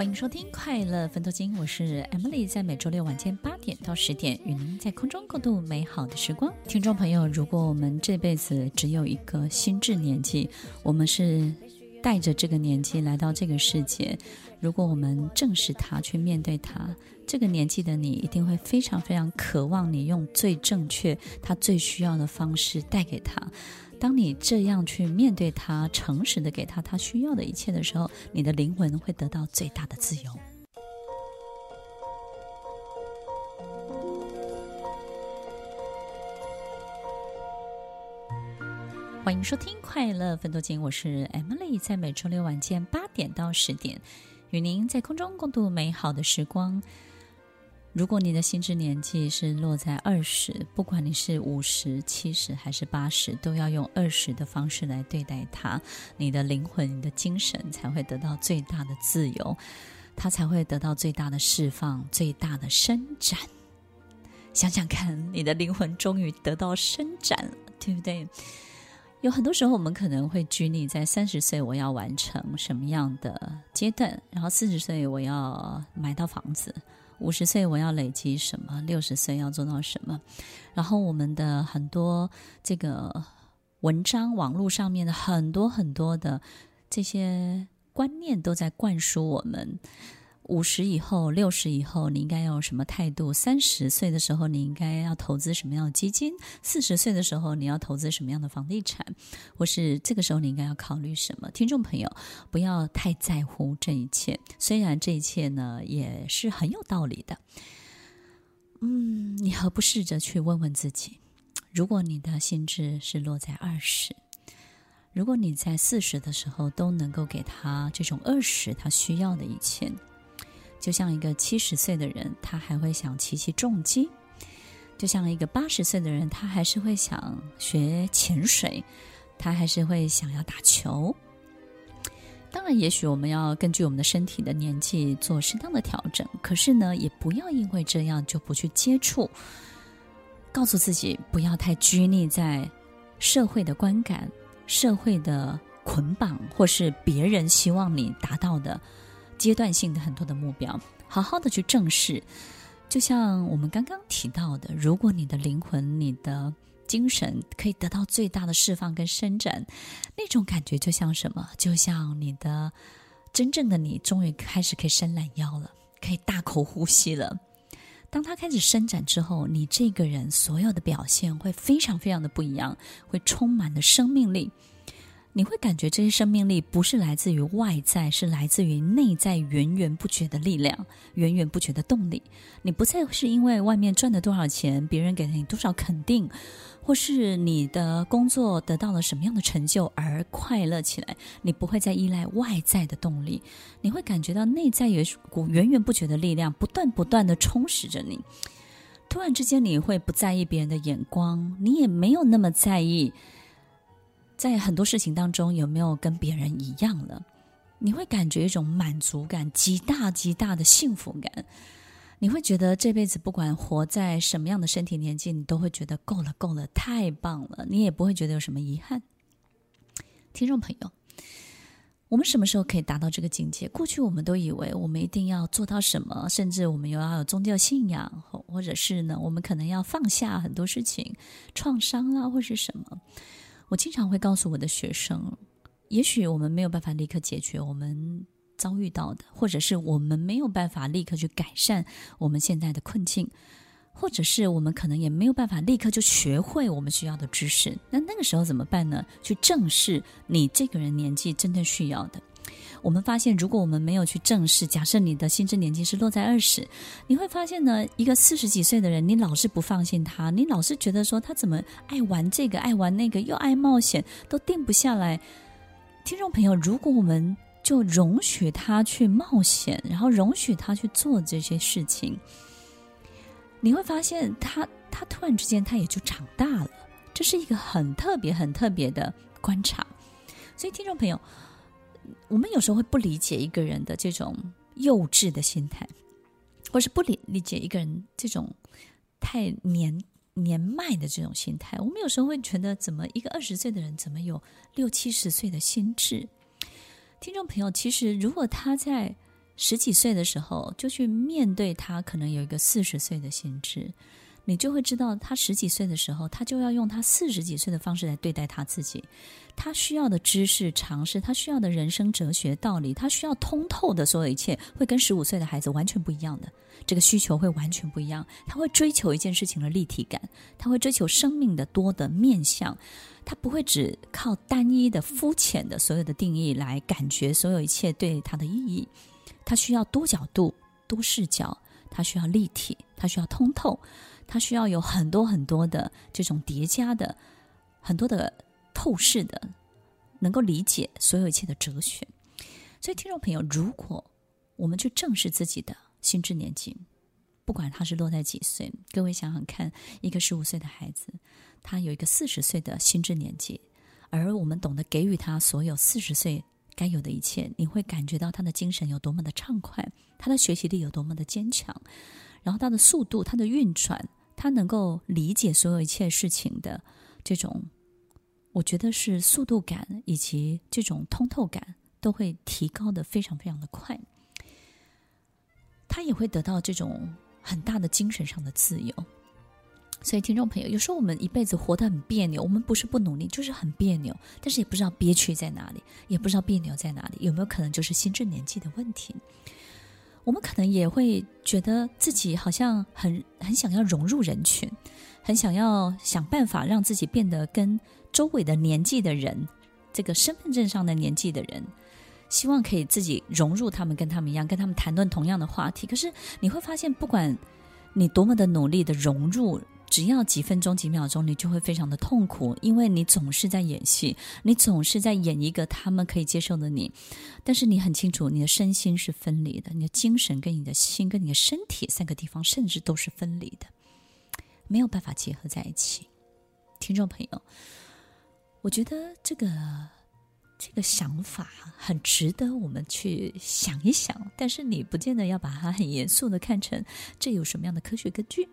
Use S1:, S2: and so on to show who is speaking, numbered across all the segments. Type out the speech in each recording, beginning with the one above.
S1: 欢迎收听《快乐分头金》，我是 Emily，在每周六晚间八点到十点，与您在空中共度美好的时光。听众朋友，如果我们这辈子只有一个心智年纪，我们是带着这个年纪来到这个世界。如果我们正视它，去面对它，这个年纪的你一定会非常非常渴望你用最正确、他最需要的方式带给他。当你这样去面对他，诚实的给他他需要的一切的时候，你的灵魂会得到最大的自由。欢迎收听《快乐分多金》，我是 Emily，在每周六晚间八点到十点，与您在空中共度美好的时光。如果你的心智年纪是落在二十，不管你是五十、七十还是八十，都要用二十的方式来对待它，你的灵魂、你的精神才会得到最大的自由，它才会得到最大的释放、最大的伸展。想想看，你的灵魂终于得到伸展了，对不对？有很多时候，我们可能会拘泥在三十岁，我要完成什么样的阶段，然后四十岁我要买到房子。五十岁我要累积什么？六十岁要做到什么？然后我们的很多这个文章，网络上面的很多很多的这些观念都在灌输我们：五十以后、六十以后，你应该要有什么态度？三十岁的时候，你应该要投资什么样的基金？四十岁的时候，你要投资什么样的房地产？或是这个时候，你应该要考虑什么？听众朋友，不要太在乎这一切。虽然这一切呢，也是很有道理的。嗯，你何不试着去问问自己：如果你的心智是落在二十，如果你在四十的时候都能够给他这种二十他需要的一切。就像一个七十岁的人，他还会想骑骑重机；就像一个八十岁的人，他还是会想学潜水，他还是会想要打球。当然，也许我们要根据我们的身体的年纪做适当的调整，可是呢，也不要因为这样就不去接触。告诉自己不要太拘泥在社会的观感、社会的捆绑，或是别人希望你达到的。阶段性的很多的目标，好好的去正视。就像我们刚刚提到的，如果你的灵魂、你的精神可以得到最大的释放跟伸展，那种感觉就像什么？就像你的真正的你，终于开始可以伸懒腰了，可以大口呼吸了。当它开始伸展之后，你这个人所有的表现会非常非常的不一样，会充满了生命力。你会感觉这些生命力不是来自于外在，是来自于内在源源不绝的力量，源源不绝的动力。你不再是因为外面赚了多少钱，别人给了你多少肯定，或是你的工作得到了什么样的成就而快乐起来。你不会再依赖外在的动力，你会感觉到内在有股源源不绝的力量，不断不断的充实着你。突然之间，你会不在意别人的眼光，你也没有那么在意。在很多事情当中，有没有跟别人一样了？你会感觉一种满足感，极大极大的幸福感。你会觉得这辈子不管活在什么样的身体年纪，你都会觉得够了，够了，太棒了。你也不会觉得有什么遗憾。听众朋友，我们什么时候可以达到这个境界？过去我们都以为我们一定要做到什么，甚至我们又要有宗教信仰，或者是呢，我们可能要放下很多事情，创伤啦，或是什么。我经常会告诉我的学生，也许我们没有办法立刻解决我们遭遇到的，或者是我们没有办法立刻去改善我们现在的困境，或者是我们可能也没有办法立刻就学会我们需要的知识。那那个时候怎么办呢？去正视你这个人年纪真正需要的。我们发现，如果我们没有去正视，假设你的心智年纪是落在二十，你会发现呢，一个四十几岁的人，你老是不放心他，你老是觉得说他怎么爱玩这个，爱玩那个，又爱冒险，都定不下来。听众朋友，如果我们就容许他去冒险，然后容许他去做这些事情，你会发现他他突然之间他也就长大了。这是一个很特别、很特别的观察。所以，听众朋友。我们有时候会不理解一个人的这种幼稚的心态，或是不理理解一个人这种太年年迈的这种心态。我们有时候会觉得，怎么一个二十岁的人，怎么有六七十岁的心智？听众朋友，其实如果他在十几岁的时候就去面对他，可能有一个四十岁的心智。你就会知道，他十几岁的时候，他就要用他四十几岁的方式来对待他自己。他需要的知识、常识，他需要的人生哲学道理，他需要通透的所有一切，会跟十五岁的孩子完全不一样的。这个需求会完全不一样。他会追求一件事情的立体感，他会追求生命的多的面向。他不会只靠单一的、肤浅的所有的定义来感觉所有一切对他的意义。他需要多角度、多视角，他需要立体，他需要通透。他需要有很多很多的这种叠加的，很多的透视的，能够理解所有一切的哲学。所以，听众朋友，如果我们去正视自己的心智年纪，不管他是落在几岁，各位想想看，一个十五岁的孩子，他有一个四十岁的心智年纪，而我们懂得给予他所有四十岁该有的一切，你会感觉到他的精神有多么的畅快，他的学习力有多么的坚强，然后他的速度，他的运转。他能够理解所有一切事情的这种，我觉得是速度感以及这种通透感都会提高的非常非常的快。他也会得到这种很大的精神上的自由。所以，听众朋友，有时候我们一辈子活得很别扭，我们不是不努力，就是很别扭，但是也不知道憋屈在哪里，也不知道别扭在哪里，有没有可能就是心智年纪的问题？我们可能也会觉得自己好像很很想要融入人群，很想要想办法让自己变得跟周围的年纪的人，这个身份证上的年纪的人，希望可以自己融入他们，跟他们一样，跟他们谈论同样的话题。可是你会发现，不管你多么的努力的融入。只要几分钟、几秒钟，你就会非常的痛苦，因为你总是在演戏，你总是在演一个他们可以接受的你，但是你很清楚，你的身心是分离的，你的精神跟你的心跟你的身体三个地方甚至都是分离的，没有办法结合在一起。听众朋友，我觉得这个这个想法很值得我们去想一想，但是你不见得要把它很严肃的看成这有什么样的科学根据。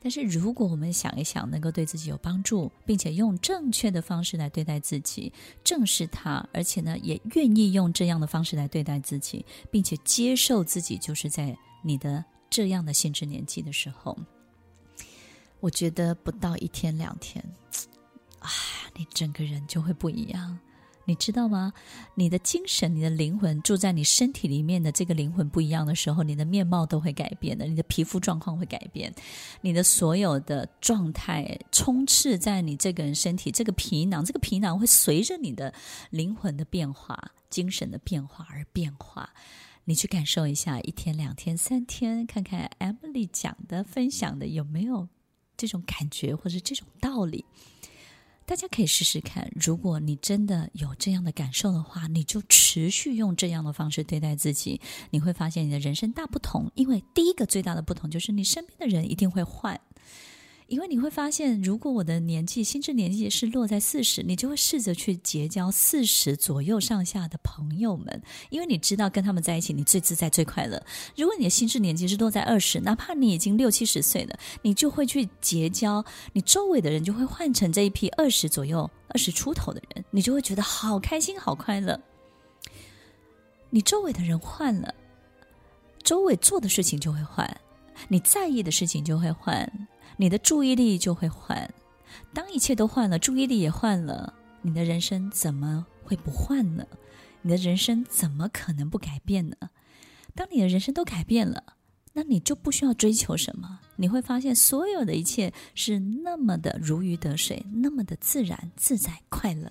S1: 但是，如果我们想一想，能够对自己有帮助，并且用正确的方式来对待自己，正视它，而且呢，也愿意用这样的方式来对待自己，并且接受自己，就是在你的这样的心智年纪的时候，我觉得不到一天两天，啊，你整个人就会不一样。你知道吗？你的精神、你的灵魂住在你身体里面的这个灵魂不一样的时候，你的面貌都会改变的，你的皮肤状况会改变，你的所有的状态充斥在你这个人身体，这个皮囊，这个皮囊会随着你的灵魂的变化、精神的变化而变化。你去感受一下，一天、两天、三天，看看 Emily 讲的、分享的有没有这种感觉或者这种道理。大家可以试试看，如果你真的有这样的感受的话，你就持续用这样的方式对待自己，你会发现你的人生大不同。因为第一个最大的不同就是你身边的人一定会换。因为你会发现，如果我的年纪、心智年纪是落在四十，你就会试着去结交四十左右上下的朋友们，因为你知道跟他们在一起，你最自在、最快乐。如果你的心智年纪是落在二十，哪怕你已经六七十岁了，你就会去结交你周围的人，就会换成这一批二十左右、二十出头的人，你就会觉得好开心、好快乐。你周围的人换了，周围做的事情就会换，你在意的事情就会换。你的注意力就会换，当一切都换了，注意力也换了，你的人生怎么会不换呢？你的人生怎么可能不改变呢？当你的人生都改变了，那你就不需要追求什么，你会发现所有的一切是那么的如鱼得水，那么的自然、自在、快乐。